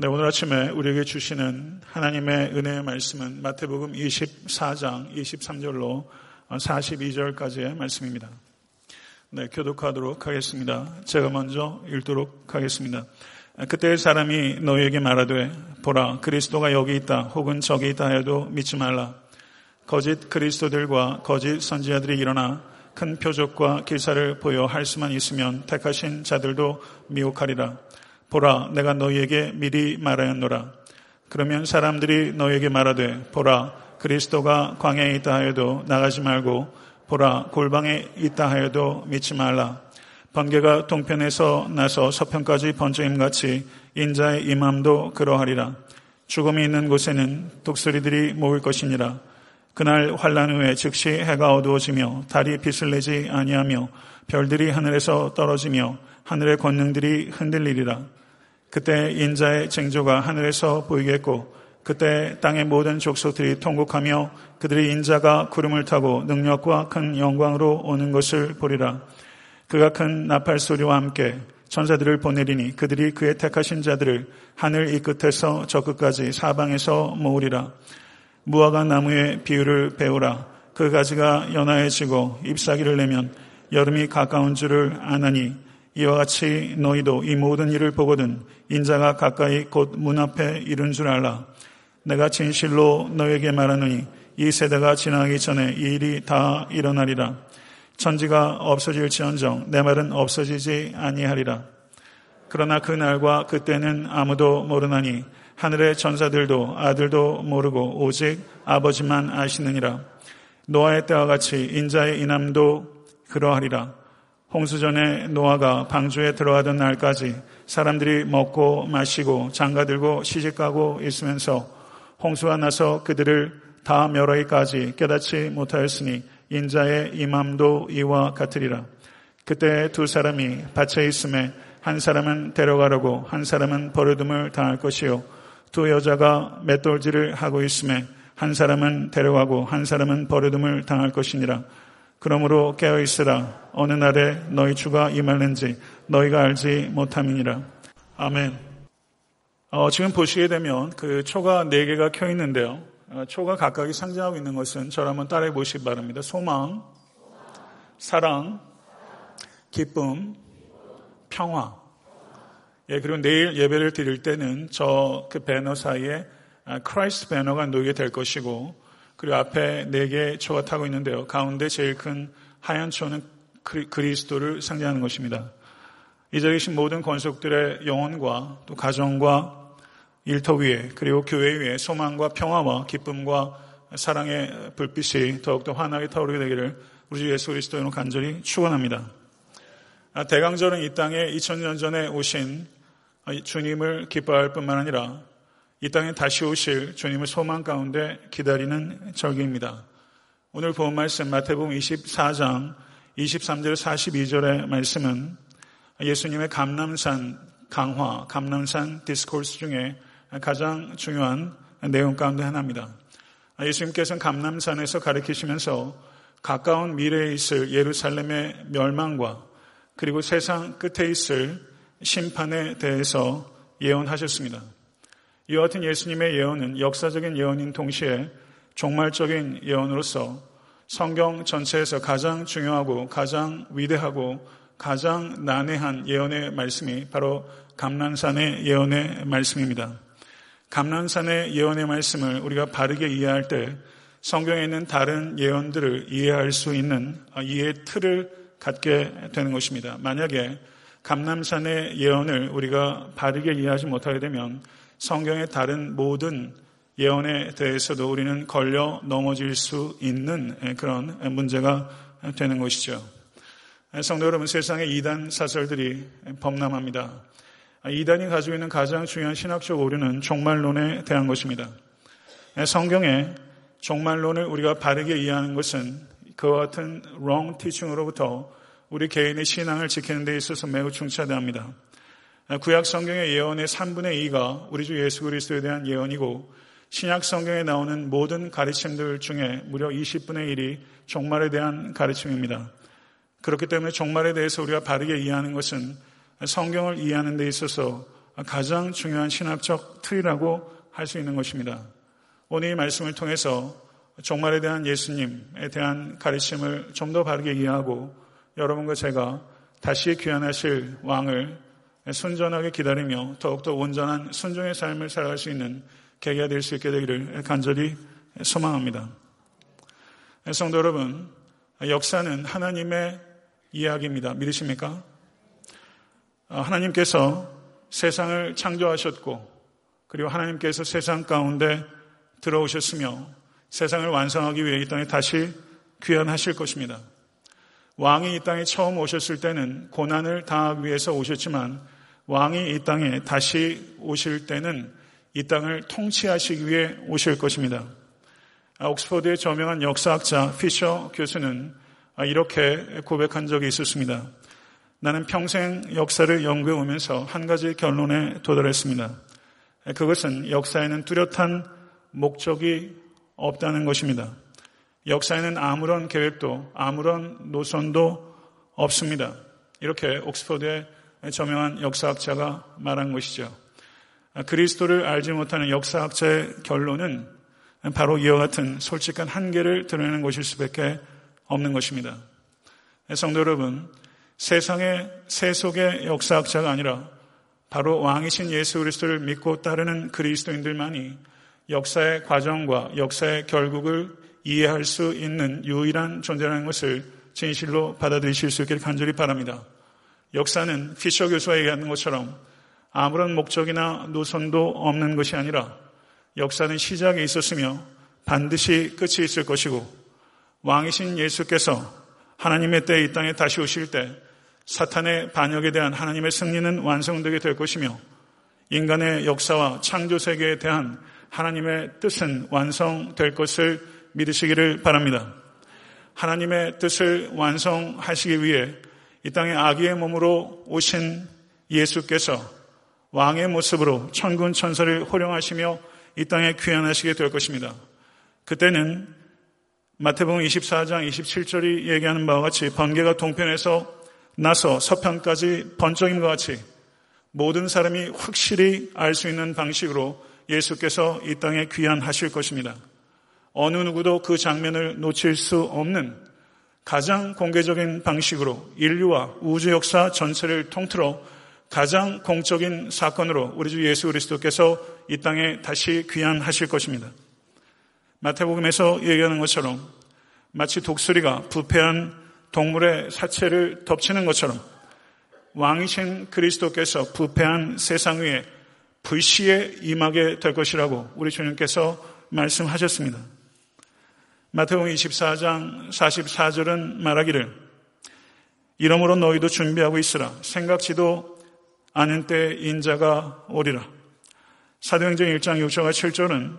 네, 오늘 아침에 우리에게 주시는 하나님의 은혜의 말씀은 마태복음 24장 23절로 42절까지의 말씀입니다. 네, 교독하도록 하겠습니다. 제가 먼저 읽도록 하겠습니다. 그때 사람이 너희에게 말하되 보라 그리스도가 여기 있다 혹은 저기 있다 해도 믿지 말라. 거짓 그리스도들과 거짓 선지자들이 일어나 큰 표적과 기사를 보여 할 수만 있으면 택하신 자들도 미혹하리라. 보라, 내가 너희에게 미리 말하였노라. 그러면 사람들이 너희에게 말하되, 보라, 그리스도가 광야에 있다 하여도 나가지 말고, 보라, 골방에 있다 하여도 믿지 말라. 번개가 동편에서 나서 서편까지 번쩍임같이 인자의 임함도 그러하리라. 죽음이 있는 곳에는 독수리들이 모일 것이니라. 그날 환란 후에 즉시 해가 어두워지며 달이 빛을 내지 아니하며 별들이 하늘에서 떨어지며 하늘의 권능들이 흔들리리라. 그때 인자의 쟁조가 하늘에서 보이겠고 그때 땅의 모든 족속들이 통곡하며 그들이 인자가 구름을 타고 능력과 큰 영광으로 오는 것을 보리라. 그가 큰 나팔 소리와 함께 천사들을 보내리니 그들이 그의 택하신 자들을 하늘 이 끝에서 저 끝까지 사방에서 모으리라. 무화과 나무의 비율을 배우라. 그 가지가 연하해지고 잎사귀를 내면 여름이 가까운 줄을 아나니 이와 같이 너희도 이 모든 일을 보거든 인자가 가까이 곧 문 앞에 이른 줄 알라. 내가 진실로 너에게 말하노니 이 세대가 지나기 전에 이 일이 다 일어나리라. 천지가 없어질지언정 내 말은 없어지지 아니하리라. 그러나 그 날과 그때는 아무도 모르나니 하늘의 전사들도 아들도 모르고 오직 아버지만 아시느니라. 노아의 때와 같이 인자의 이남도 그러하리라. 홍수 전에 노아가 방주에 들어가던 날까지 사람들이 먹고 마시고 장가들고 시집가고 있으면서 홍수가 나서 그들을 다 멸하기까지 깨닫지 못하였으니 인자의 임함도 이와 같으리라. 그때 두 사람이 밭에 있음에 한 사람은 데려가려고 한 사람은 버려둠을 당할 것이요 두 여자가 맷돌질을 하고 있음에 한 사람은 데려가고 한 사람은 버려둠을 당할 것이니라. 그러므로 깨어 있으라. 어느 날에 너희 주가 임할는지 너희가 알지 못함이니라. 아멘. 어, 지금 보시게 되면 그 초가 네 개가 켜 있는데요. 어, 초가 각각이 상징하고 있는 것은 저를 한번 따라해 보시기 바랍니다. 소망, 사랑, 기쁨, 평화. 예, 그리고 내일 예배를 드릴 때는 저 그 배너 사이에 Christ 배너가 놓이게 될 것이고 그리고 앞에 네 개의 초가 타고 있는데요. 가운데 제일 큰 하얀 초는 그리스도를 상징하는 것입니다. 이 자리에 계신 모든 권속들의 영혼과 또 가정과 일터 위에 그리고 교회 위에 소망과 평화와 기쁨과 사랑의 불빛이 더욱더 환하게 타오르게 되기를 우리 주 예수 그리스도로 간절히 축원합니다. 아, 대강절은 이 땅에 2000년 전에 오신 주님을 기뻐할 뿐만 아니라 이 땅에 다시 오실 주님의 소망 가운데 기다리는 절기입니다. 오늘 본 말씀 마태복음 24장 23절 42절의 말씀은 예수님의 감남산 강화, 감남산 디스코스 중에 가장 중요한 내용 가운데 하나입니다. 예수님께서는 감남산에서 가르치시면서 가까운 미래에 있을 예루살렘의 멸망과 그리고 세상 끝에 있을 심판에 대해서 예언하셨습니다. 이와 같은 예수님의 예언은 역사적인 예언인 동시에 종말적인 예언으로서 성경 전체에서 가장 중요하고 가장 위대하고 가장 난해한 예언의 말씀이 바로 감난산의 예언의 말씀입니다. 감난산의 예언의 말씀을 우리가 바르게 이해할 때 성경에 있는 다른 예언들을 이해할 수 있는 이해의 틀을 갖게 되는 것입니다. 만약에 감남산의 예언을 우리가 바르게 이해하지 못하게 되면 성경의 다른 모든 예언에 대해서도 우리는 걸려 넘어질 수 있는 그런 문제가 되는 것이죠. 성도 여러분, 세상에 이단 사설들이 범람합니다. 이단이 가지고 있는 가장 중요한 신학적 오류는 종말론에 대한 것입니다. 성경의 종말론을 우리가 바르게 이해하는 것은 그와 같은 wrong teaching으로부터 우리 개인의 신앙을 지키는 데 있어서 매우 중차대합니다. 구약 성경의 예언의 3분의 2가 우리 주 예수 그리스도에 대한 예언이고 신약 성경에 나오는 모든 가르침들 중에 무려 20분의 1이 종말에 대한 가르침입니다. 그렇기 때문에 종말에 대해서 우리가 바르게 이해하는 것은 성경을 이해하는 데 있어서 가장 중요한 신학적 틀이라고 할 수 있는 것입니다. 오늘 이 말씀을 통해서 종말에 대한 예수님에 대한 가르침을 좀 더 바르게 이해하고 여러분과 제가 다시 귀환하실 왕을 순전하게 기다리며 더욱더 온전한 순종의 삶을 살아갈 수 있는 계기가 될 수 있게 되기를 간절히 소망합니다. 성도 여러분, 역사는 하나님의 이야기입니다. 믿으십니까? 하나님께서 세상을 창조하셨고, 그리고 하나님께서 세상 가운데 들어오셨으며, 세상을 완성하기 위해 이 땅에 다시 귀환하실 것입니다. 왕이 이 땅에 처음 오셨을 때는 고난을 당하기 위해서 오셨지만, 왕이 이 땅에 다시 오실 때는 이 땅을 통치하시기 위해 오실 것입니다. 옥스퍼드의 저명한 역사학자 피셔 교수는 이렇게 고백한 적이 있었습니다. 나는 평생 역사를 연구해 오면서 한 가지 결론에 도달했습니다. 그것은 역사에는 뚜렷한 목적이 없다는 것입니다. 역사에는 아무런 계획도 아무런 노선도 없습니다. 이렇게 옥스퍼드의 저명한 역사학자가 말한 것이죠. 그리스도를 알지 못하는 역사학자의 결론은 바로 이와 같은 솔직한 한계를 드러내는 것일 수밖에 없는 것입니다. 성도 여러분, 세상의 세속의 역사학자가 아니라 바로 왕이신 예수 그리스도를 믿고 따르는 그리스도인들만이 역사의 과정과 역사의 결국을 이해할 수 있는 유일한 존재라는 것을 진실로 받아들이실 수 있기를 간절히 바랍니다. 역사는 피셔 교수가 얘기하는 것처럼 아무런 목적이나 노선도 없는 것이 아니라 역사는 시작에 있었으며 반드시 끝이 있을 것이고 왕이신 예수께서 하나님의 때이 땅에 다시 오실 때 사탄의 반역에 대한 하나님의 승리는 완성되게 될 것이며 인간의 역사와 창조 세계에 대한 하나님의 뜻은 완성될 것을 믿으시기를 바랍니다. 하나님의 뜻을 완성하시기 위해 이 땅에 아기의 몸으로 오신 예수께서 왕의 모습으로 천군 천사를 호령하시며 이 땅에 귀환하시게 될 것입니다. 그때는 마태복음 24장 27절이 얘기하는 바와 같이 번개가 동편에서 나서 서편까지 번쩍임과 같이 모든 사람이 확실히 알 수 있는 방식으로 예수께서 이 땅에 귀환하실 것입니다. 어느 누구도 그 장면을 놓칠 수 없는 가장 공개적인 방식으로 인류와 우주 역사 전체를 통틀어 가장 공적인 사건으로 우리 주 예수 그리스도께서 이 땅에 다시 귀환하실 것입니다. 마태복음에서 얘기하는 것처럼 마치 독수리가 부패한 동물의 사체를 덮치는 것처럼 왕이신 그리스도께서 부패한 세상 위에 불시에 임하게 될 것이라고 우리 주님께서 말씀하셨습니다. 마태복음 24장 44절은 말하기를 이러므로 너희도 준비하고 있으라 생각지도 않은 때 인자가 오리라. 사도행전 1장 6절과 7절은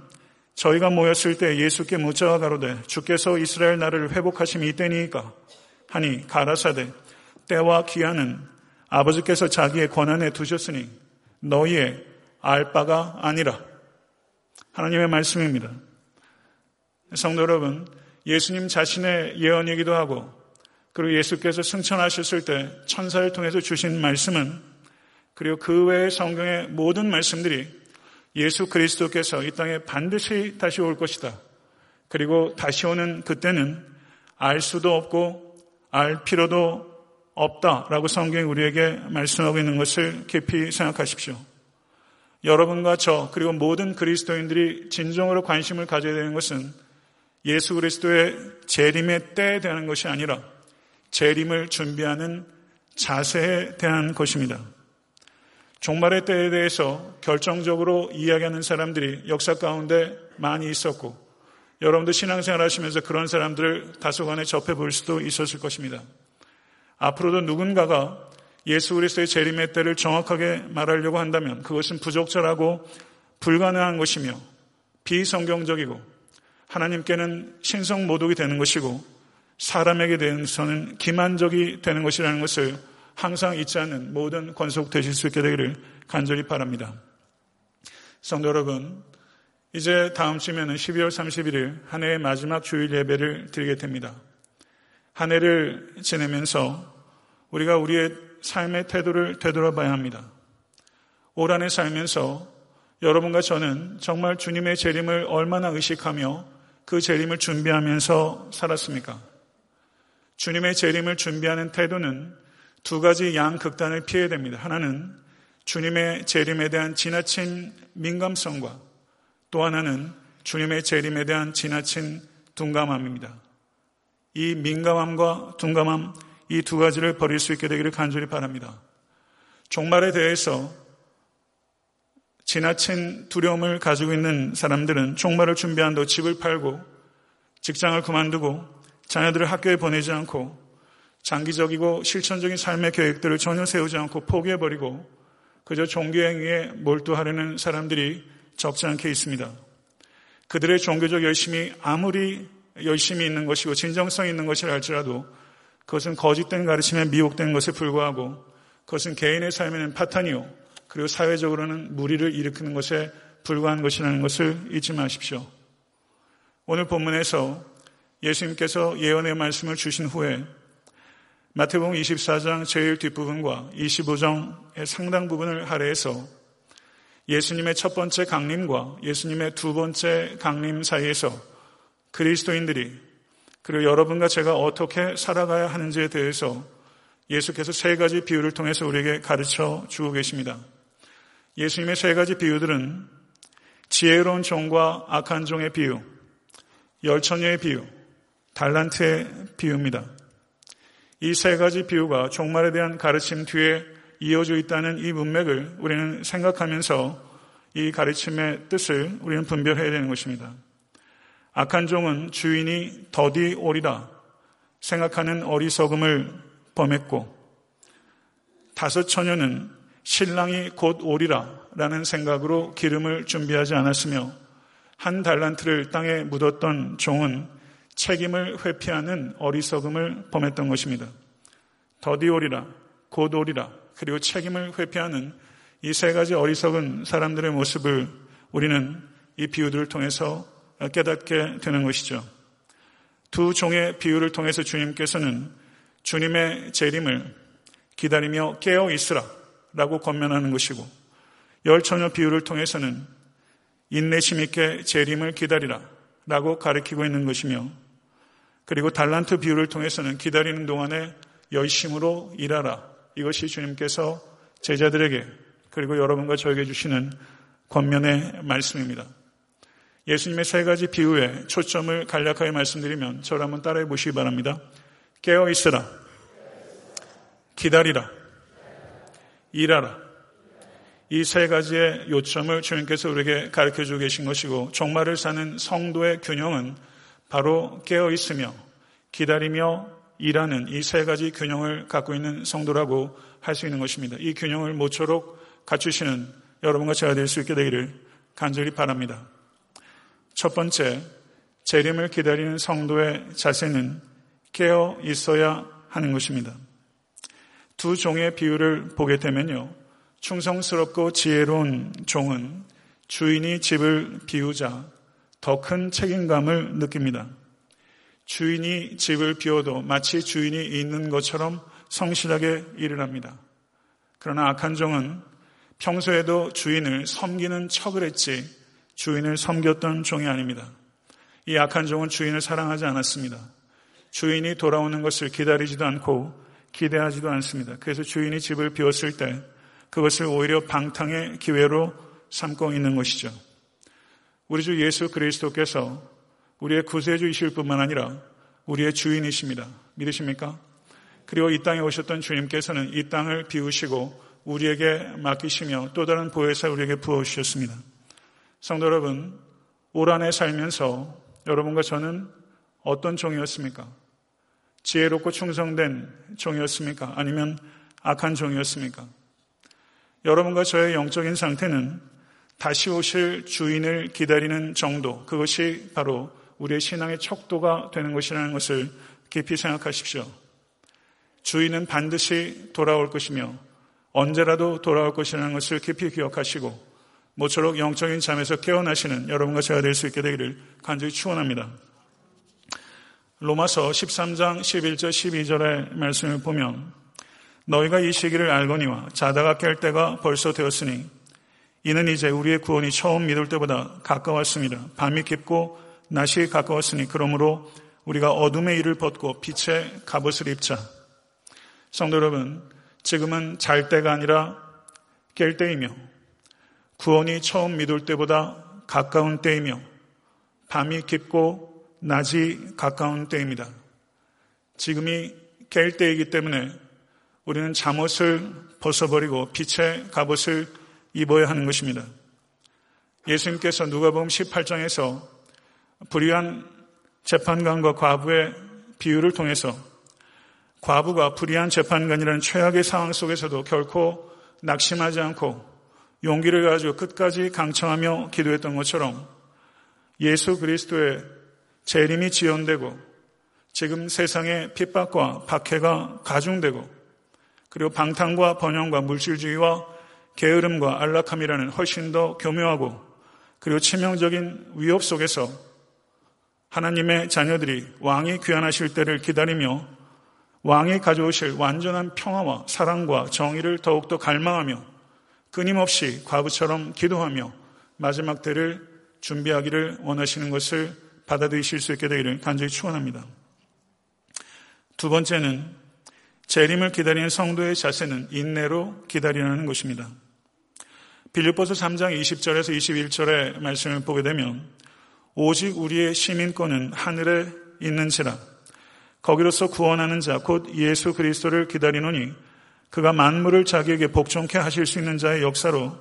저희가 모였을 때 예수께 묻자와 가로되 주께서 이스라엘 나라를 회복하심이 이때니까 하니 가라사대 때와 기한은 아버지께서 자기의 권한에 두셨으니 너희의 알 바가 아니라 하나님의 말씀입니다. 성도 여러분, 예수님 자신의 예언이기도 하고 그리고 예수께서 승천하셨을 때 천사를 통해서 주신 말씀은 그리고 그 외의 성경의 모든 말씀들이 예수 그리스도께서 이 땅에 반드시 다시 올 것이다. 그리고 다시 오는 그때는 알 수도 없고 알 필요도 없다라고 성경이 우리에게 말씀하고 있는 것을 깊이 생각하십시오. 여러분과 저 그리고 모든 그리스도인들이 진정으로 관심을 가져야 되는 것은 예수 그리스도의 재림의 때에 대한 것이 아니라 재림을 준비하는 자세에 대한 것입니다. 종말의 때에 대해서 결정적으로 이야기하는 사람들이 역사 가운데 많이 있었고 여러분도 신앙생활 하시면서 그런 사람들을 다소간에 접해 볼 수도 있었을 것입니다. 앞으로도 누군가가 예수 그리스도의 재림의 때를 정확하게 말하려고 한다면 그것은 부적절하고 불가능한 것이며 비성경적이고 하나님께는 신성 모독이 되는 것이고 사람에게 대해서는 기만적이 되는 것이라는 것을 항상 잊지 않는 모든 권속 되실 수 있게 되기를 간절히 바랍니다. 성도 여러분, 이제 다음 주면은 12월 31일 한 해의 마지막 주일 예배를 드리게 됩니다. 한 해를 지내면서 우리가 우리의 삶의 태도를 되돌아봐야 합니다. 올 한 해 살면서 여러분과 저는 정말 주님의 재림을 얼마나 의식하며 그 재림을 준비하면서 살았습니까? 주님의 재림을 준비하는 태도는 두 가지 양극단을 피해야 됩니다. 하나는 주님의 재림에 대한 지나친 민감성과 또 하나는 주님의 재림에 대한 지나친 둔감함입니다. 이 민감함과 둔감함 이 두 가지를 버릴 수 있게 되기를 간절히 바랍니다. 종말에 대해서 지나친 두려움을 가지고 있는 사람들은 종말을 준비한다고 집을 팔고 직장을 그만두고 자녀들을 학교에 보내지 않고 장기적이고 실천적인 삶의 계획들을 전혀 세우지 않고 포기해버리고 그저 종교행위에 몰두하려는 사람들이 적지 않게 있습니다. 그들의 종교적 열심이 아무리 열심히 있는 것이고 진정성 있는 것이라 할지라도 그것은 거짓된 가르침에 미혹된 것에 불과하고 그것은 개인의 삶에는 파탄이요 그리고 사회적으로는 무리를 일으키는 것에 불과한 것이라는 것을 잊지 마십시오. 오늘 본문에서 예수님께서 예언의 말씀을 주신 후에 마태복음 24장 제일 뒷부분과 25장의 상당 부분을 할애해서 예수님의 첫 번째 강림과 예수님의 두 번째 강림 사이에서 그리스도인들이 그리고 여러분과 제가 어떻게 살아가야 하는지에 대해서 예수께서 세 가지 비유를 통해서 우리에게 가르쳐 주고 계십니다. 예수님의 세 가지 비유들은 지혜로운 종과 악한 종의 비유, 열처녀의 비유, 달란트의 비유입니다. 이 세 가지 비유가 종말에 대한 가르침 뒤에 이어져 있다는 이 문맥을 우리는 생각하면서 이 가르침의 뜻을 우리는 분별해야 되는 것입니다. 악한 종은 주인이 더디 오리라 생각하는 어리석음을 범했고 다섯 처녀는 신랑이 곧 오리라 라는 생각으로 기름을 준비하지 않았으며 한 달란트를 땅에 묻었던 종은 책임을 회피하는 어리석음을 범했던 것입니다. 더디 오리라, 곧 오리라, 그리고 책임을 회피하는 이 세 가지 어리석은 사람들의 모습을 우리는 이 비유들을 통해서 깨닫게 되는 것이죠. 두 종의 비유를 통해서 주님께서는 주님의 재림을 기다리며 깨어 있으라 라고 권면하는 것이고 열 처녀 비유를 통해서는 인내심 있게 재림을 기다리라 라고 가르치고 있는 것이며 그리고 달란트 비유를 통해서는 기다리는 동안에 열심으로 일하라 이것이 주님께서 제자들에게 그리고 여러분과 저에게 주시는 권면의 말씀입니다. 예수님의 세 가지 비유에 초점을 간략하게 말씀드리면 저를 한번 따라해 보시기 바랍니다. 깨어 있으라. 기다리라. 일하라. 이 세 가지의 요점을 주님께서 우리에게 가르쳐 주고 계신 것이고 종말을 사는 성도의 균형은 바로 깨어 있으며 기다리며 일하는 이 세 가지 균형을 갖고 있는 성도라고 할 수 있는 것입니다. 이 균형을 모쪼록 갖추시는 여러분과 제가 될 수 있게 되기를 간절히 바랍니다. 첫 번째, 재림을 기다리는 성도의 자세는 깨어 있어야 하는 것입니다. 두 종의 비유를 보게 되면요. 충성스럽고 지혜로운 종은 주인이 집을 비우자 더 큰 책임감을 느낍니다. 주인이 집을 비워도 마치 주인이 있는 것처럼 성실하게 일을 합니다. 그러나 악한 종은 평소에도 주인을 섬기는 척을 했지 주인을 섬겼던 종이 아닙니다. 이 악한 종은 주인을 사랑하지 않았습니다. 주인이 돌아오는 것을 기다리지도 않고 기대하지도 않습니다. 그래서 주인이 집을 비웠을 때 그것을 오히려 방탕의 기회로 삼고 있는 것이죠. 우리 주 예수 그리스도께서 우리의 구세주이실 뿐만 아니라 우리의 주인이십니다. 믿으십니까? 그리고 이 땅에 오셨던 주님께서는 이 땅을 비우시고 우리에게 맡기시며 또 다른 보혜사 우리에게 부어주셨습니다. 성도 여러분, 올 한해 살면서 여러분과 저는 어떤 종이었습니까? 지혜롭고 충성된 종이었습니까? 아니면 악한 종이었습니까? 여러분과 저의 영적인 상태는 다시 오실 주인을 기다리는 정도, 그것이 바로 우리의 신앙의 척도가 되는 것이라는 것을 깊이 생각하십시오. 주인은 반드시 돌아올 것이며 언제라도 돌아올 것이라는 것을 깊이 기억하시고 모쪼록 영적인 잠에서 깨어나시는 여러분과 제가 될 수 있게 되기를 간절히 축원합니다. 로마서 13장 11절 12절의 말씀을 보면 너희가 이 시기를 알거니와 자다가 깰 때가 벌써 되었으니 이는 이제 우리의 구원이 처음 믿을 때보다 가까웠습니다. 밤이 깊고 낮이 가까웠으니 그러므로 우리가 어둠의 일을 벗고 빛의 갑옷을 입자. 성도 여러분, 지금은 잘 때가 아니라 깰 때이며 구원이 처음 믿을 때보다 가까운 때이며 밤이 깊고 낮이 가까운 때입니다. 지금이 깰 때이기 때문에 우리는 잠옷을 벗어버리고 빛의 갑옷을 입어야 하는 것입니다. 예수님께서 누가복음 18장에서 불의한 재판관과 과부의 비유를 통해서 과부가 불의한 재판관이라는 최악의 상황 속에서도 결코 낙심하지 않고 용기를 가지고 끝까지 강청하며 기도했던 것처럼 예수 그리스도의 재림이 지연되고 지금 세상의 핍박과 박해가 가중되고 그리고 방탕과 번영과 물질주의와 게으름과 안락함이라는 훨씬 더 교묘하고 그리고 치명적인 위협 속에서 하나님의 자녀들이 왕이 귀환하실 때를 기다리며 왕이 가져오실 완전한 평화와 사랑과 정의를 더욱더 갈망하며 끊임없이 과부처럼 기도하며 마지막 때를 준비하기를 원하시는 것을 받아들이실 수 있게 되기를 간절히 축원합니다. 두 번째는 재림을 기다리는 성도의 자세는 인내로 기다리는 것입니다. 빌립보서 3장 20절에서 21절의 말씀을 보게 되면 오직 우리의 시민권은 하늘에 있는지라 거기로서 구원하는 자 곧 예수 그리스도를 기다리노니 그가 만물을 자기에게 복종케 하실 수 있는 자의 역사로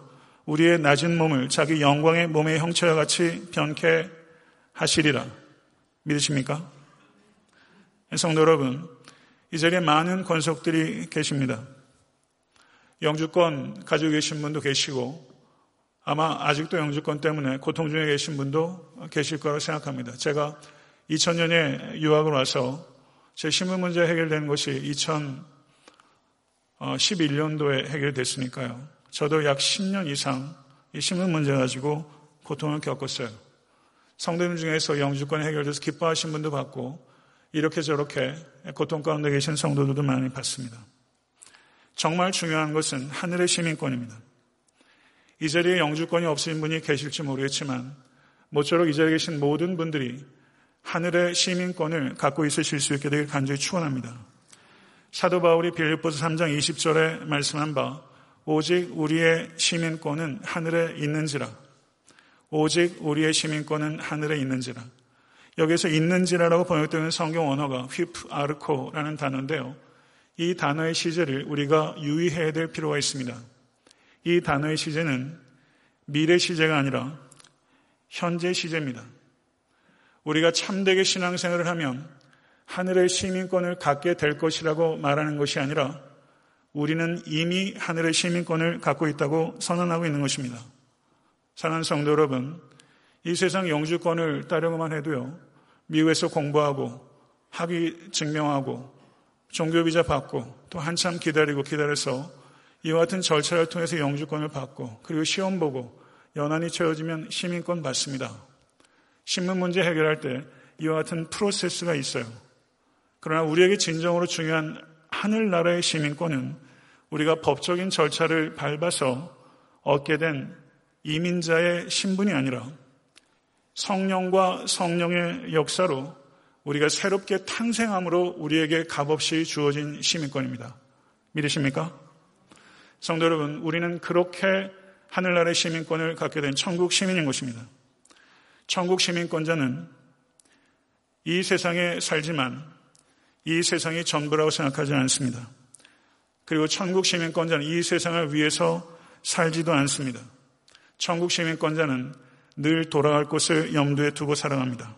우리의 낮은 몸을 자기 영광의 몸의 형체와 같이 변케 하시리라. 믿으십니까? 성도 여러분, 이 자리에 많은 권속들이 계십니다. 영주권 가지고 계신 분도 계시고 아마 아직도 영주권 때문에 고통 중에 계신 분도 계실 거라고 생각합니다. 제가 2000년에 유학을 와서 제 신문 문제 해결되는 것이 2011년도에 해결됐으니까요. 저도 약 10년 이상 이 신문 문제 가지고 고통을 겪었어요. 성도님 중에서 영주권 해결돼서 기뻐하신 분도 봤고 이렇게 저렇게 고통 가운데 계신 성도들도 많이 봤습니다. 정말 중요한 것은 하늘의 시민권입니다. 이 자리에 영주권이 없으신 분이 계실지 모르겠지만 모쪼록 이 자리에 계신 모든 분들이 하늘의 시민권을 갖고 있으실 수 있게 되길 간절히 축원합니다. 사도 바울이 빌립보서 3장 20절에 말씀한 바 오직 우리의 시민권은 하늘에 있는지라 오직 우리의 시민권은 하늘에 있는지라 여기서 있는지라라고 번역되는 성경 언어가 휘프 아르코라는 단어인데요. 이 단어의 시제를 우리가 유의해야 될 필요가 있습니다. 이 단어의 시제는 미래 시제가 아니라 현재 시제입니다. 우리가 참되게 신앙생활을 하면 하늘의 시민권을 갖게 될 것이라고 말하는 것이 아니라 우리는 이미 하늘의 시민권을 갖고 있다고 선언하고 있는 것입니다. 사랑하는 성도 여러분, 이 세상 영주권을 따르고만 해도요, 미국에서 공부하고 학위 증명하고 종교비자 받고 또 한참 기다리고 기다려서 이와 같은 절차를 통해서 영주권을 받고 그리고 시험 보고 연한이 채워지면 시민권 받습니다. 신문 문제 해결할 때 이와 같은 프로세스가 있어요. 그러나 우리에게 진정으로 중요한 하늘나라의 시민권은 우리가 법적인 절차를 밟아서 얻게 된 이민자의 신분이 아니라 성령과 성령의 역사로 우리가 새롭게 탄생함으로 우리에게 값없이 주어진 시민권입니다. 믿으십니까? 성도 여러분, 우리는 그렇게 하늘나라의 시민권을 갖게 된 천국 시민인 것입니다. 천국 시민권자는 이 세상에 살지만 이 세상이 전부라고 생각하지 않습니다. 그리고 천국 시민권자는 이 세상을 위해서 살지도 않습니다. 천국 시민권자는 늘 돌아갈 곳을 염두에 두고 살아갑니다.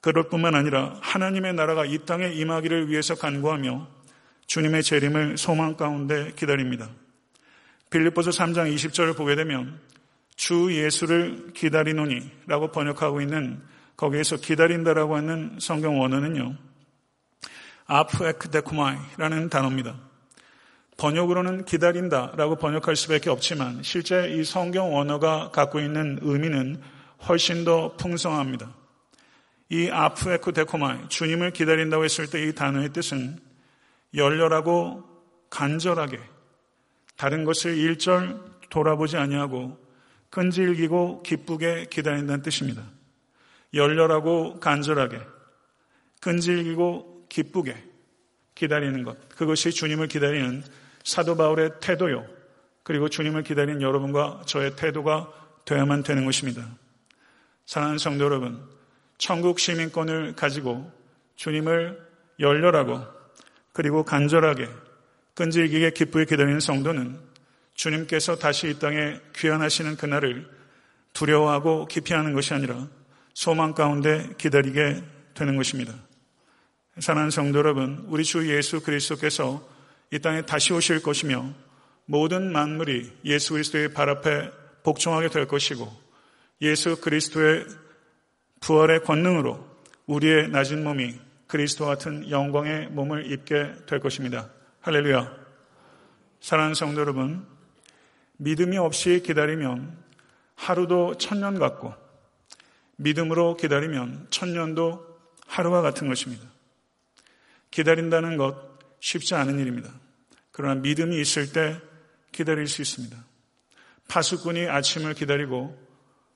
그럴 뿐만 아니라 하나님의 나라가 이 땅에 임하기를 위해서 간구하며 주님의 재림을 소망 가운데 기다립니다. 빌립보서 3장 20절을 보게 되면 주 예수를 기다리노니 라고 번역하고 있는 거기에서 기다린다라고 하는 성경 원어는요. 아프에크데코마이라는 단어입니다. 번역으로는 기다린다 라고 번역할 수밖에 없지만 실제 이 성경 원어가 갖고 있는 의미는 훨씬 더 풍성합니다. 이 아프에크 데코마이, 주님을 기다린다고 했을 때 이 단어의 뜻은 열렬하고 간절하게 다른 것을 일절 돌아보지 아니하고 끈질기고 기쁘게 기다린다는 뜻입니다. 열렬하고 간절하게 끈질기고 기쁘게 기다리는 것. 그것이 주님을 기다리는 사도 바울의 태도요. 그리고 주님을 기다리는 여러분과 저의 태도가 되어야만 되는 것입니다. 사랑하는 성도 여러분, 천국 시민권을 가지고 주님을 열렬하고 그리고 간절하게 끈질기게 기쁘게 기다리는 성도는 주님께서 다시 이 땅에 귀환하시는 그날을 두려워하고 기피하는 것이 아니라 소망 가운데 기다리게 되는 것입니다. 사랑하는 성도 여러분, 우리 주 예수 그리스도께서 이 땅에 다시 오실 것이며 모든 만물이 예수 그리스도의 발 앞에 복종하게 될 것이고 예수 그리스도의 부활의 권능으로 우리의 낮은 몸이 그리스도 같은 영광의 몸을 입게 될 것입니다. 할렐루야. 사랑하는 성도 여러분, 믿음이 없이 기다리면 하루도 천년 같고 믿음으로 기다리면 천년도 하루와 같은 것입니다. 기다린다는 것 쉽지 않은 일입니다. 그러나 믿음이 있을 때 기다릴 수 있습니다. 파수꾼이 아침을 기다리고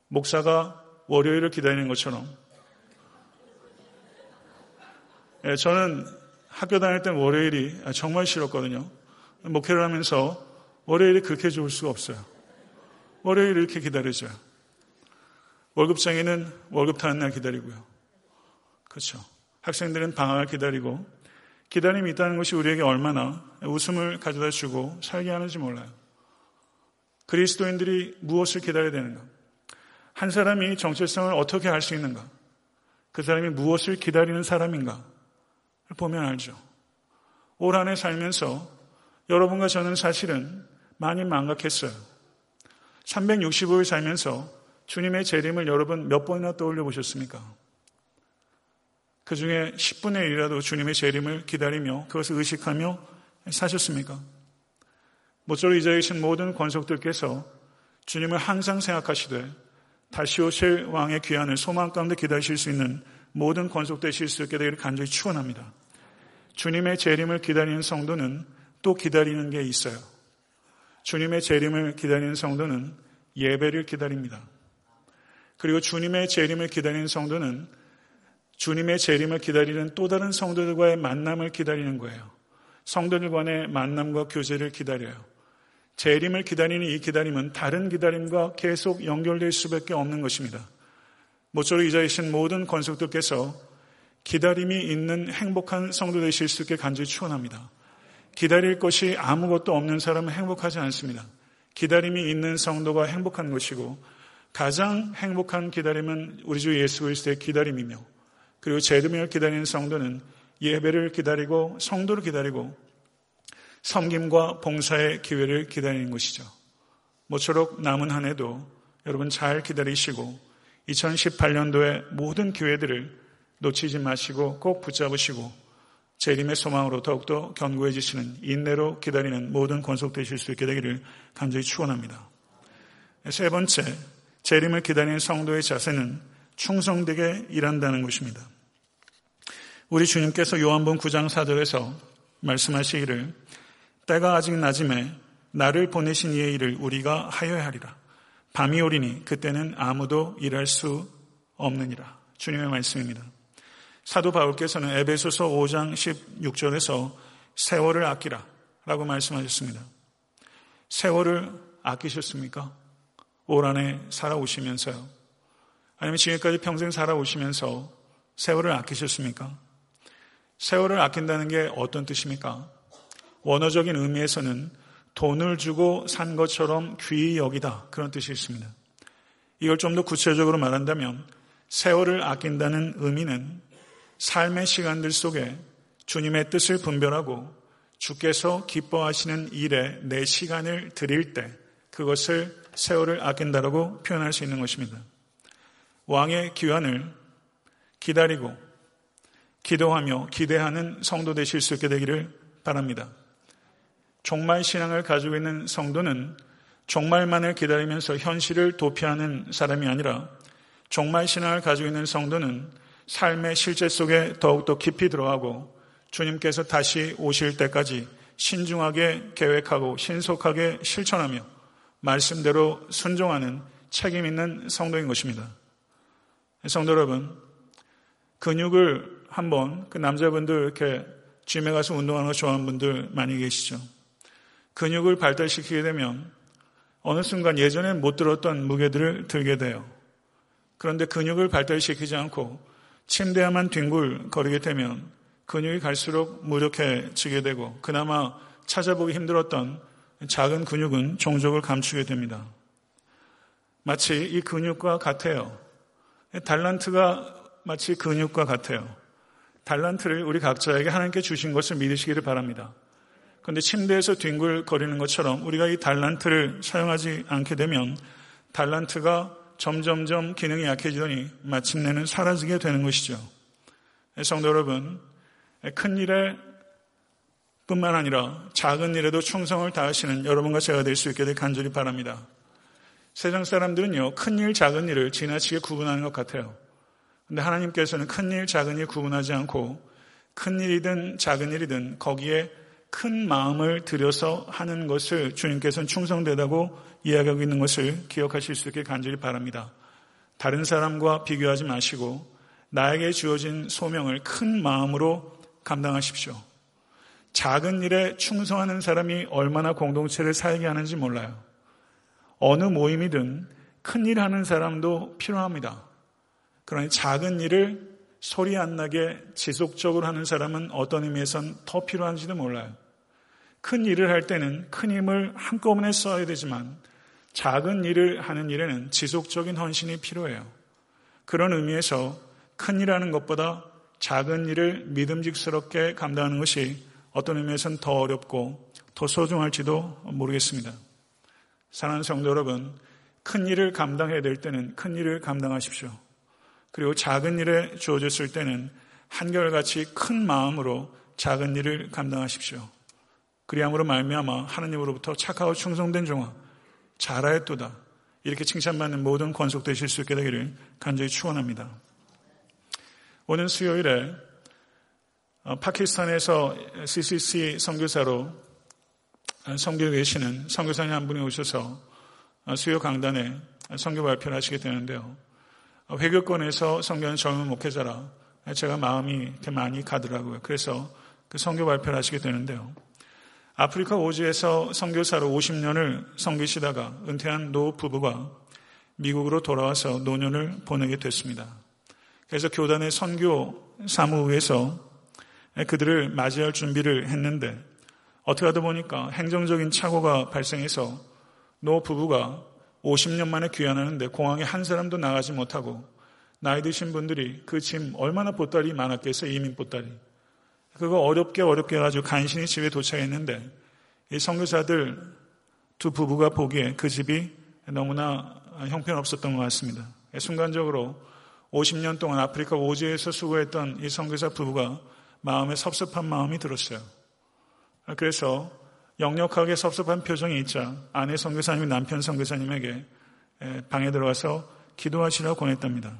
목사가 월요일을 기다리는 것처럼 예, 저는 학교 다닐 때 월요일이 정말 싫었거든요. 목회를 하면서 월요일이 그렇게 좋을 수가 없어요. 월요일 이렇게 기다려줘요. 월급쟁이는 월급 타는 날 기다리고요. 그렇죠. 학생들은 방학을 기다리고 기다림이 있다는 것이 우리에게 얼마나 웃음을 가져다 주고 살게 하는지 몰라요. 그리스도인들이 무엇을 기다려야 되는가? 한 사람이 정체성을 어떻게 알 수 있는가? 그 사람이 무엇을 기다리는 사람인가? 보면 알죠. 올 한 해 살면서 여러분과 저는 사실은 많이 망각했어요. 365일 살면서 주님의 재림을 여러분 몇 번이나 떠올려 보셨습니까? 그 중에 10분의 1이라도 주님의 재림을 기다리며 그것을 의식하며 사셨습니까? 모쪼록 이 자리에 계신 모든 권속들께서 주님을 항상 생각하시되 다시 오실 왕의 귀환을 소망 가운데 기다리실 수 있는 모든 권속 되실 수 있게 되기를 간절히 축원합니다. 주님의 재림을 기다리는 성도는 또 기다리는 게 있어요. 주님의 재림을 기다리는 성도는 예배를 기다립니다. 그리고 주님의 재림을 기다리는 성도는 주님의 재림을 기다리는 또 다른 성도들과의 만남을 기다리는 거예요. 성도들 간의 만남과 교제를 기다려요. 재림을 기다리는 이 기다림은 다른 기다림과 계속 연결될 수밖에 없는 것입니다. 모쪼록 이 자리신 모든 권속들께서 기다림이 있는 행복한 성도 되실 수 있게 간절히 축원합니다. 기다릴 것이 아무것도 없는 사람은 행복하지 않습니다. 기다림이 있는 성도가 행복한 것이고 가장 행복한 기다림은 우리 주 예수 그리스도의 기다림이며 그리고 재림을 기다리는 성도는 예배를 기다리고 성도를 기다리고 섬김과 봉사의 기회를 기다리는 것이죠. 모쪼록 남은 한 해도 여러분 잘 기다리시고 2018년도에 모든 기회들을 놓치지 마시고 꼭 붙잡으시고 재림의 소망으로 더욱더 견고해지시는 인내로 기다리는 모든 권속되실 수 있게 되기를 간절히 축원합니다. 세 번째, 재림을 기다리는 성도의 자세는 충성되게 일한다는 것입니다. 우리 주님께서 요한복 9장 4절에서 말씀하시기를 때가 아직 낮음에 나를 보내신 이의 일을 우리가 하여야 하리라. 밤이 오리니 그때는 아무도 일할 수 없느니라. 주님의 말씀입니다. 사도 바울께서는 에베소서 5장 16절에서 세월을 아끼라 라고 말씀하셨습니다. 세월을 아끼셨습니까? 올 한해 살아오시면서요. 아니면 지금까지 평생 살아오시면서 세월을 아끼셨습니까? 세월을 아낀다는 게 어떤 뜻입니까? 원어적인 의미에서는 돈을 주고 산 것처럼 귀히 여기다. 그런 뜻이 있습니다. 이걸 좀 더 구체적으로 말한다면 세월을 아낀다는 의미는 삶의 시간들 속에 주님의 뜻을 분별하고 주께서 기뻐하시는 일에 내 시간을 드릴 때 그것을 세월을 아낀다라고 표현할 수 있는 것입니다. 왕의 귀환을 기다리고 기도하며 기대하는 성도 되실 수 있게 되기를 바랍니다. 종말 신앙을 가지고 있는 성도는 종말만을 기다리면서 현실을 도피하는 사람이 아니라 종말 신앙을 가지고 있는 성도는 삶의 실제 속에 더욱더 깊이 들어가고 주님께서 다시 오실 때까지 신중하게 계획하고 신속하게 실천하며 말씀대로 순종하는 책임 있는 성도인 것입니다. 성도 여러분, 근육을 한번 그 남자분들 이렇게 짐에 가서 운동하는 거 좋아하는 분들 많이 계시죠. 근육을 발달시키게 되면 어느 순간 예전에 못 들었던 무게들을 들게 돼요. 그런데 근육을 발달시키지 않고 침대에만 뒹굴거리게 되면 근육이 갈수록 무력해지게 되고 그나마 찾아보기 힘들었던 작은 근육은 종족을 감추게 됩니다. 마치 이 근육과 같아요. 달란트가 마치 근육과 같아요. 달란트를 우리 각자에게 하나님께 주신 것을 믿으시기를 바랍니다. 그런데 침대에서 뒹굴거리는 것처럼 우리가 이 달란트를 사용하지 않게 되면 달란트가 점점점 기능이 약해지더니 마침내는 사라지게 되는 것이죠. 성도 여러분, 큰 일에 뿐만 아니라 작은 일에도 충성을 다하시는 여러분과 제가 될 수 있게 될 간절히 바랍니다. 세상 사람들은요, 큰 일, 작은 일을 지나치게 구분하는 것 같아요. 근데 하나님께서는 큰 일, 작은 일 구분하지 않고 큰 일이든 작은 일이든 거기에 큰 마음을 들여서 하는 것을 주님께서는 충성되다고 이야기하고 있는 것을 기억하실 수 있게 간절히 바랍니다. 다른 사람과 비교하지 마시고 나에게 주어진 소명을 큰 마음으로 감당하십시오. 작은 일에 충성하는 사람이 얼마나 공동체를 살게 하는지 몰라요. 어느 모임이든 큰 일 하는 사람도 필요합니다. 그러니 작은 일을 소리 안 나게 지속적으로 하는 사람은 어떤 의미에선 더 필요한지도 몰라요. 큰 일을 할 때는 큰 힘을 한꺼번에 써야 되지만 작은 일을 하는 일에는 지속적인 헌신이 필요해요. 그런 의미에서 큰 일하는 것보다 작은 일을 믿음직스럽게 감당하는 것이 어떤 의미에서는 더 어렵고 더 소중할지도 모르겠습니다. 사랑하는 성도 여러분, 큰 일을 감당해야 될 때는 큰 일을 감당하십시오. 그리고 작은 일에 주어졌을 때는 한결같이 큰 마음으로 작은 일을 감당하십시오. 그리함으로 말미암아 하나님으로부터 착하고 충성된 종아 잘하였도다 이렇게 칭찬받는 모든 권속되실 수 있게 되기를 간절히 축원합니다. 오는 수요일에 어, 파키스탄에서 CCC 선교사로 선교 계시는 선교사님 한 분이 오셔서 어, 수요 강단에 선교 발표를 하시게 되는데요. 어, 회교권에서 선교하는 젊은 목회자라 제가 마음이 이렇게 많이 가더라고요. 그래서 그 선교 발표를 하시게 되는데요. 아프리카 오지에서 선교사로 50년을 섬기시다가 은퇴한 노 부부가 미국으로 돌아와서 노년을 보내게 됐습니다. 그래서 교단의 선교 사무부에서 그들을 맞이할 준비를 했는데 어떻게 하다 보니까 행정적인 착오가 발생해서 노 부부가 50년 만에 귀환하는데 공항에 한 사람도 나가지 못하고 나이 드신 분들이 그 짐 얼마나 보따리 많았겠어요 이민 보따리 그거 어렵게 어렵게 해가지고 간신히 집에 도착했는데 이 선교사들 두 부부가 보기에 그 집이 너무나 형편없었던 것 같습니다. 순간적으로 50년 동안 아프리카 오지에서 수고했던 이 선교사 부부가 마음에 섭섭한 마음이 들었어요. 그래서 역력하게 섭섭한 표정이 있자 아내 선교사님이 남편 선교사님에게 방에 들어가서 기도하시라고 권했답니다.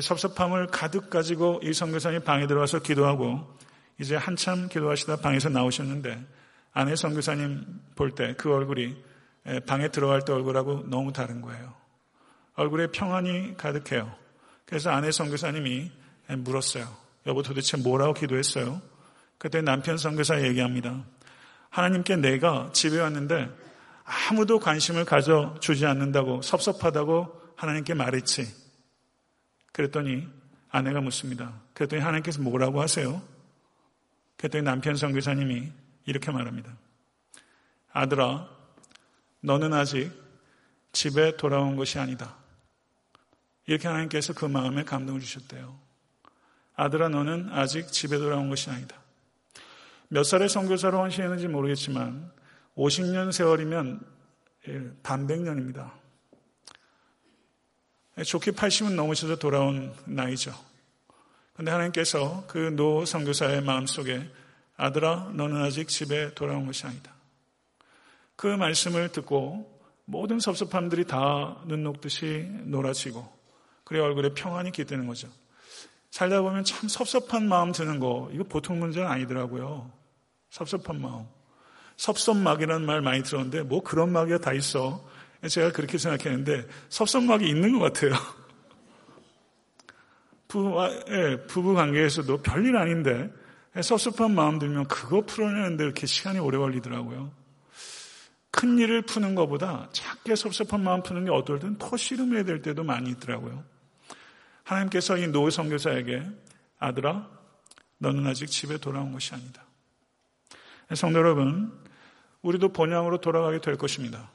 섭섭함을 가득 가지고 이 선교사님이 방에 들어가서 기도하고 이제 한참 기도하시다 방에서 나오셨는데 아내 선교사님 볼 때 그 얼굴이 방에 들어갈 때 얼굴하고 너무 다른 거예요. 얼굴에 평안이 가득해요. 그래서 아내 선교사님이 물었어요. 여보 도대체 뭐라고 기도했어요? 그때 남편 선교사 얘기합니다. 하나님께 내가 집에 왔는데 아무도 관심을 가져주지 않는다고 섭섭하다고 하나님께 말했지. 그랬더니 아내가 묻습니다. 그랬더니 하나님께서 뭐라고 하세요? 그랬더니 남편 선교사님이 이렇게 말합니다. 아들아, 너는 아직 집에 돌아온 것이 아니다. 이렇게 하나님께서 그 마음에 감동을 주셨대요. 아들아, 너는 아직 집에 돌아온 것이 아니다. 몇 살의 선교사로 헌신했는지 모르겠지만 50년 세월이면 반백년입니다. 좋게 80은 넘으셔서 돌아온 나이죠. 그런데 하나님께서 그 노 선교사의 마음속에 아들아 너는 아직 집에 돌아온 것이 아니다. 그 말씀을 듣고 모든 섭섭함들이 다 눈 녹듯이 놀아지고 그래 얼굴에 평안이 깃드는 거죠. 살다 보면 참 섭섭한 마음 드는 거 이거 보통 문제는 아니더라고요. 섭섭한 마음. 섭섭막이라는 말 많이 들었는데 뭐 그런 막이가 다 있어. 제가 그렇게 생각했는데 섭섭막이 있는 것 같아요. 부부, 예, 부부 관계에서도 별일 아닌데 섭섭한 마음 들면 그거 풀어내는데 이렇게 시간이 오래 걸리더라고요. 큰 일을 푸는 것보다 작게 섭섭한 마음 푸는 게 어떨 땐더 씨름해야 될 때도 많이 있더라고요. 하나님께서 이노 선교사에게 아들아, 너는 아직 집에 돌아온 것이 아니다. 성도 여러분, 우리도 본향으로 돌아가게 될 것입니다.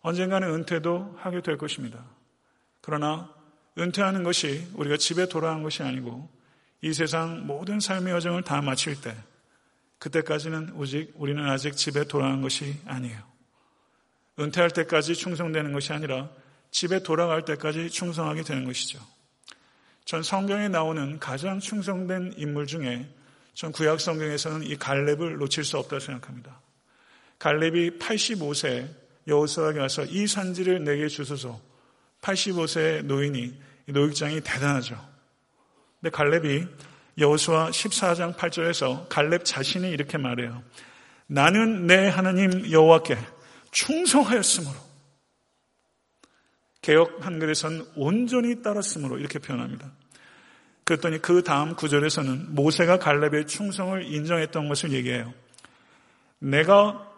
언젠가는 은퇴도 하게 될 것입니다. 그러나 은퇴하는 것이 우리가 집에 돌아간 것이 아니고 이 세상 모든 삶의 여정을 다 마칠 때 그때까지는 오직 우리는 아직 집에 돌아간 것이 아니에요. 은퇴할 때까지 충성되는 것이 아니라 집에 돌아갈 때까지 충성하게 되는 것이죠. 전 성경에 나오는 가장 충성된 인물 중에 전 구약 성경에서는 이 갈렙을 놓칠 수 없다고 생각합니다. 갈렙이 85세 여호수아에게 와서 이 산지를 내게 주소서 85세의 노인이 노익장이 대단하죠. 근데 갈렙이 여호수아 14장 8절에서 갈렙 자신이 이렇게 말해요. 나는 내 하나님 여호와께 충성하였으므로 개혁 한글에서는 온전히 따랐으므로 이렇게 표현합니다. 그랬더니 그 다음 구절에서는 모세가 갈렙의 충성을 인정했던 것을 얘기해요. 내가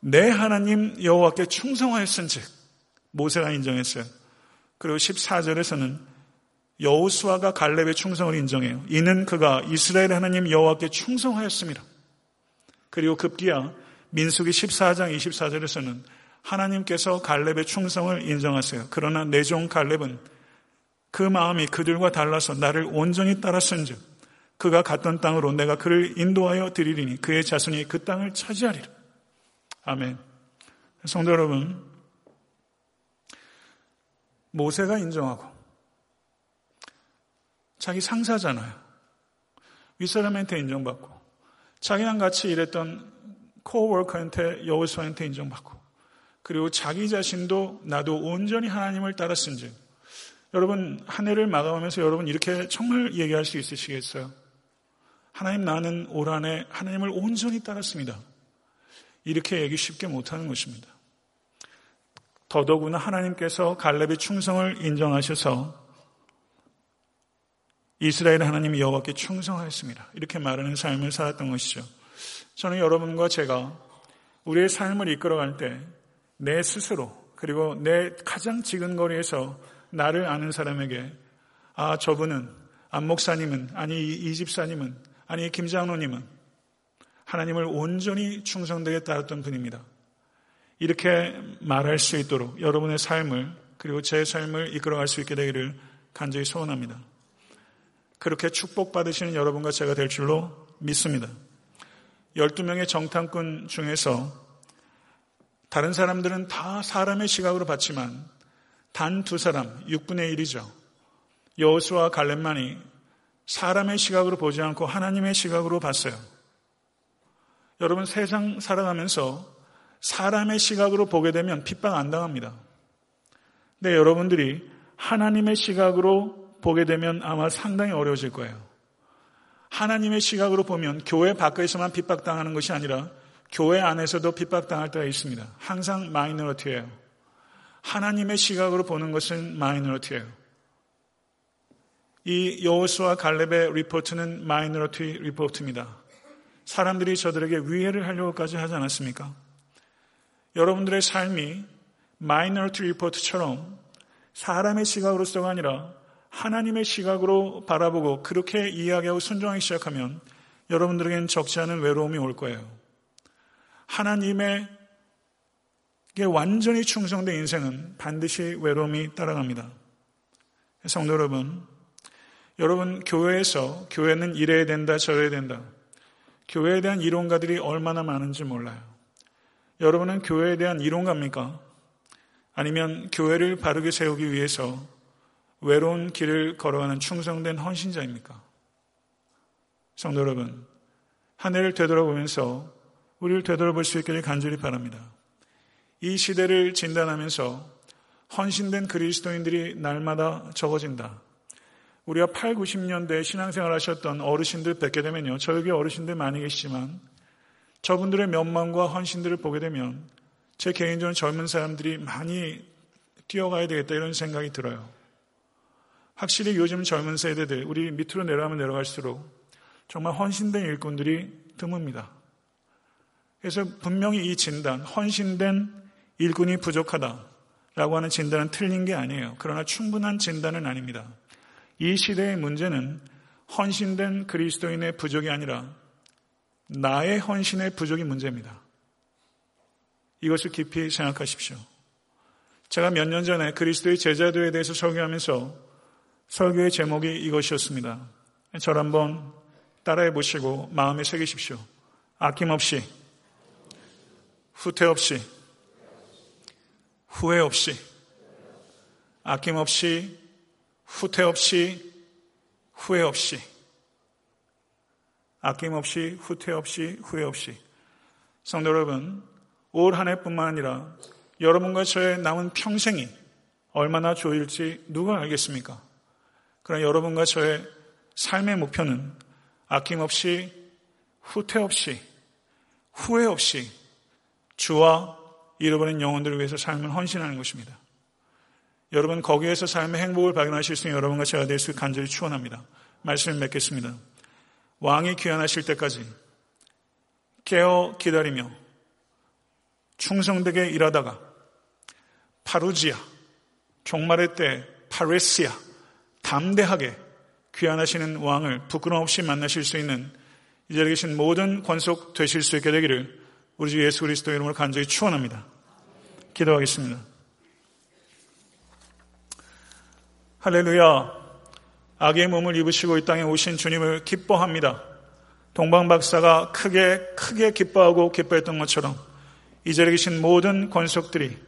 내 하나님 여호와께 충성하였은즉 모세가 인정했어요. 그리고 14절에서는 여호수아가 갈렙의 충성을 인정해요. 이는 그가 이스라엘 하나님 여호와께 충성하였습니다. 그리고 급기야 민수기 14장 24절에서는 하나님께서 갈렙의 충성을 인정하세요. 그러나 내종 갈렙은 그 마음이 그들과 달라서 나를 온전히 따랐은즉 그가 갔던 땅으로 내가 그를 인도하여 드리리니 그의 자손이 그 땅을 차지하리라. 아멘. 성도 여러분, 모세가 인정하고 자기 상사잖아요. 윗사람한테 인정받고 자기랑 같이 일했던 코워커한테 여호수아한테 인정받고 그리고 자기 자신도 나도 온전히 하나님을 따랐은즉 여러분 한 해를 마감하면서 여러분 이렇게 정말 얘기할 수 있으시겠어요? 하나님 나는 올 한 해 하나님을 온전히 따랐습니다. 이렇게 얘기 쉽게 못하는 것입니다. 더더구나 하나님께서 갈렙의 충성을 인정하셔서 이스라엘 하나님 여호와께 충성하였습니다. 이렇게 말하는 삶을 살았던 것이죠. 저는 여러분과 제가 우리의 삶을 이끌어갈 때 내 스스로 그리고 내 가장 지근거리에서 나를 아는 사람에게 아 저분은 안 목사님은 아니 이 집사님은 아니 김장로님은 하나님을 온전히 충성되게 따랐던 분입니다. 이렇게 말할 수 있도록 여러분의 삶을 그리고 제 삶을 이끌어갈 수 있게 되기를 간절히 소원합니다. 그렇게 축복받으시는 여러분과 제가 될 줄로 믿습니다. 12명의 정탐꾼 중에서 다른 사람들은 다 사람의 시각으로 봤지만 단 두 사람, 6분의 1이죠. 여호수와 갈렙만이 사람의 시각으로 보지 않고 하나님의 시각으로 봤어요. 여러분 세상 살아가면서 사람의 시각으로 보게 되면 핍박 안 당합니다. 근데 여러분들이 하나님의 시각으로 보게 되면 아마 상당히 어려워질 거예요. 하나님의 시각으로 보면 교회 밖에서만 핍박당하는 것이 아니라 교회 안에서도 핍박당할 때가 있습니다. 항상 minority예요. 하나님의 시각으로 보는 것은 minority예요. 이 여호수아 갈렙의 리포트는 minority 리포트입니다. 사람들이 저들에게 위해를 하려고까지 하지 않았습니까? 여러분들의 삶이 minority 리포트처럼 사람의 시각으로서가 아니라 하나님의 시각으로 바라보고 그렇게 이야기하고 순종하기 시작하면 여러분들에게는 적지 않은 외로움이 올 거예요. 하나님의 완전히 충성된 인생은 반드시 외로움이 따라갑니다. 성도 여러분, 여러분 교회에서 교회는 이래야 된다 저래야 된다. 교회에 대한 이론가들이 얼마나 많은지 몰라요. 여러분은 교회에 대한 이론가입니까? 아니면 교회를 바르게 세우기 위해서 외로운 길을 걸어가는 충성된 헌신자입니까? 성도 여러분, 한 해를 되돌아보면서 우리를 되돌아볼 수 있기를 간절히 바랍니다. 이 시대를 진단하면서 헌신된 그리스도인들이 날마다 적어진다. 우리가 8, 90년대 신앙생활 하셨던 어르신들 뵙게 되면요. 저에게 어르신들 많이 계시지만 저분들의 면망과 헌신들을 보게 되면 제 개인적으로 젊은 사람들이 많이 뛰어가야 되겠다 이런 생각이 들어요. 확실히 요즘 젊은 세대들, 우리 밑으로 내려가면 내려갈수록 정말 헌신된 일꾼들이 드뭅니다. 그래서 분명히 이 진단, 헌신된 일꾼이 부족하다라고 하는 진단은 틀린 게 아니에요. 그러나 충분한 진단은 아닙니다. 이 시대의 문제는 헌신된 그리스도인의 부족이 아니라 나의 헌신의 부족이 문제입니다. 이것을 깊이 생각하십시오. 제가 몇 년 전에 그리스도의 제자도에 대해서 설교하면서 설교의 제목이 이것이었습니다. 저를 한번 따라해 보시고 마음에 새기십시오. 아낌없이, 후퇴 없이, 후회 없이, 아낌없이, 후퇴 없이, 후회 없이, 아낌없이, 후퇴 없이, 후회 없이. 성도 여러분, 올 한 해뿐만 아니라 여러분과 저의 남은 평생이 얼마나 좋을지 누가 알겠습니까? 그러나 여러분과 저의 삶의 목표는 아낌없이 후퇴 없이 후회 없이 주와 잃어버린 영혼들을 위해서 삶을 헌신하는 것입니다. 여러분 거기에서 삶의 행복을 발견하실 수 있는 여러분과 제가 될 수 간절히 축원합니다. 말씀을 맺겠습니다. 왕이 귀환하실 때까지 깨어 기다리며 충성되게 일하다가 파루지아 종말의 때 파레시아 담대하게 귀환하시는 왕을 부끄럼 없이 만나실 수 있는 이 자리에 계신 모든 권속 되실 수 있게 되기를 우리 주 예수 그리스도 이름으로 간절히 축원합니다. 기도하겠습니다. 할렐루야. 악의 몸을 입으시고 이 땅에 오신 주님을 기뻐합니다. 동방 박사가 크게 크게 기뻐하고 기뻐했던 것처럼 이 자리에 계신 모든 권속들이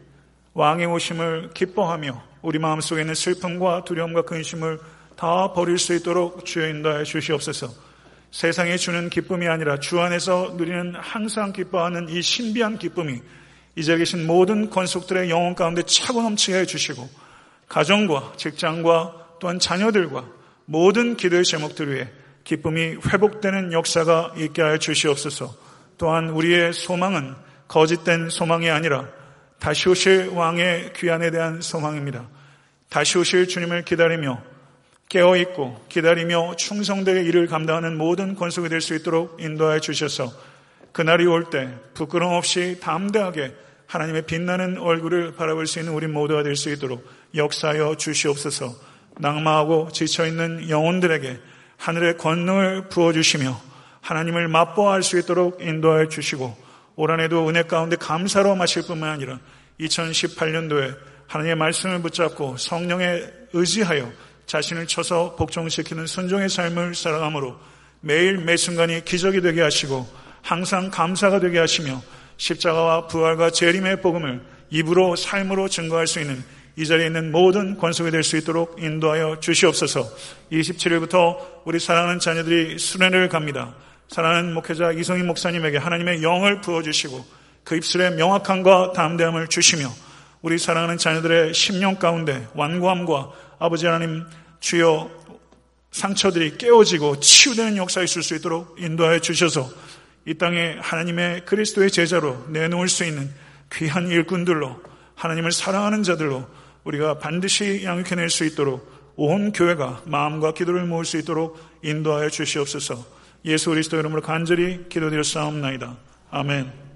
왕의 오심을 기뻐하며 우리 마음속에 있는 슬픔과 두려움과 근심을 다 버릴 수 있도록 주여 인도하여 주시옵소서. 세상에 주는 기쁨이 아니라 주 안에서 누리는 항상 기뻐하는 이 신비한 기쁨이 이제 계신 모든 권속들의 영혼 가운데 차고 넘치게 해주시고 가정과 직장과 또한 자녀들과 모든 기도의 제목들 위해 기쁨이 회복되는 역사가 있게 하여 주시옵소서. 또한 우리의 소망은 거짓된 소망이 아니라 다시 오실 왕의 귀환에 대한 소망입니다. 다시 오실 주님을 기다리며 깨어있고 기다리며 충성되게 일을 감당하는 모든 권속이 될 수 있도록 인도하여 주셔서 그날이 올 때 부끄럼 없이 담대하게 하나님의 빛나는 얼굴을 바라볼 수 있는 우리 모두가 될 수 있도록 역사하여 주시옵소서. 낙마하고 지쳐있는 영혼들에게 하늘의 권능을 부어주시며 하나님을 맛보아할 수 있도록 인도하여 주시고 올 한해도 은혜 가운데 감사로 마실 뿐만 아니라 2018년도에 하나님의 말씀을 붙잡고 성령에 의지하여 자신을 쳐서 복종시키는 순종의 삶을 살아감으로 매일 매 순간이 기적이 되게 하시고 항상 감사가 되게 하시며 십자가와 부활과 재림의 복음을 입으로 삶으로 증거할 수 있는 이 자리에 있는 모든 권속이 될 수 있도록 인도하여 주시옵소서 27일부터 우리 사랑하는 자녀들이 수련을 갑니다. 사랑하는 목회자 이성희 목사님에게 하나님의 영을 부어주시고 그 입술에 명확함과 담대함을 주시며 우리 사랑하는 자녀들의 심령 가운데 완고함과 아버지 하나님 주여 상처들이 깨어지고 치유되는 역사 있을 수 있도록 인도하여 주셔서 이 땅에 하나님의 그리스도의 제자로 내놓을 수 있는 귀한 일꾼들로 하나님을 사랑하는 자들로 우리가 반드시 양육해낼 수 있도록 온 교회가 마음과 기도를 모을 수 있도록 인도하여 주시옵소서 예수 그리스도 이름으로 간절히 기도드렸사옵나이다. 아멘.